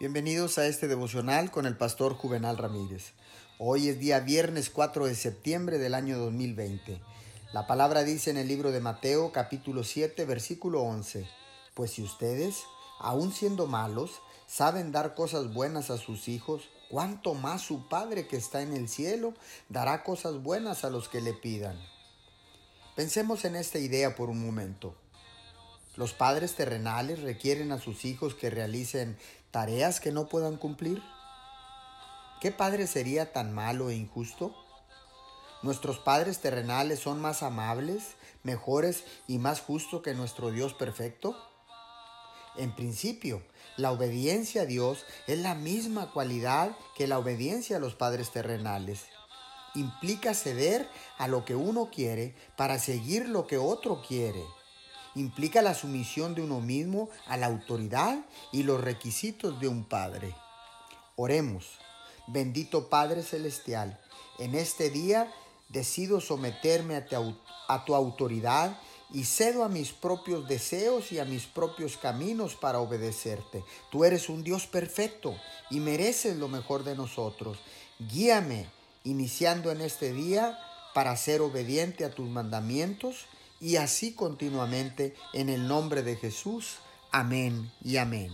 Bienvenidos a este devocional con el pastor Juvenal Ramírez. Hoy es día viernes 4 de septiembre del año 2020. La palabra dice en el libro de Mateo capítulo 7 versículo 11, Pues si ustedes, aun siendo malos, saben dar cosas buenas a sus hijos, cuánto más su Padre que está en el cielo dará cosas buenas a los que le pidan. Pensemos en esta idea por un momento. ¿Los padres terrenales requieren a sus hijos que realicen tareas que no puedan cumplir? ¿Qué padre sería tan malo e injusto? ¿Nuestros padres terrenales son más amables, mejores y más justos que nuestro Dios perfecto? En principio, la obediencia a Dios es la misma cualidad que la obediencia a los padres terrenales. Implica ceder a lo que uno quiere para seguir lo que otro quiere implica la sumisión de uno mismo a la autoridad y los requisitos de un Padre. Oremos, bendito Padre Celestial, en este día decido someterme a tu, autoridad y cedo a mis propios deseos y a mis propios caminos para obedecerte. Tú eres un Dios perfecto y mereces lo mejor de nosotros. Guíame iniciando en este día para ser obediente a tus mandamientos y así continuamente en el nombre de Jesús. Amén y amén.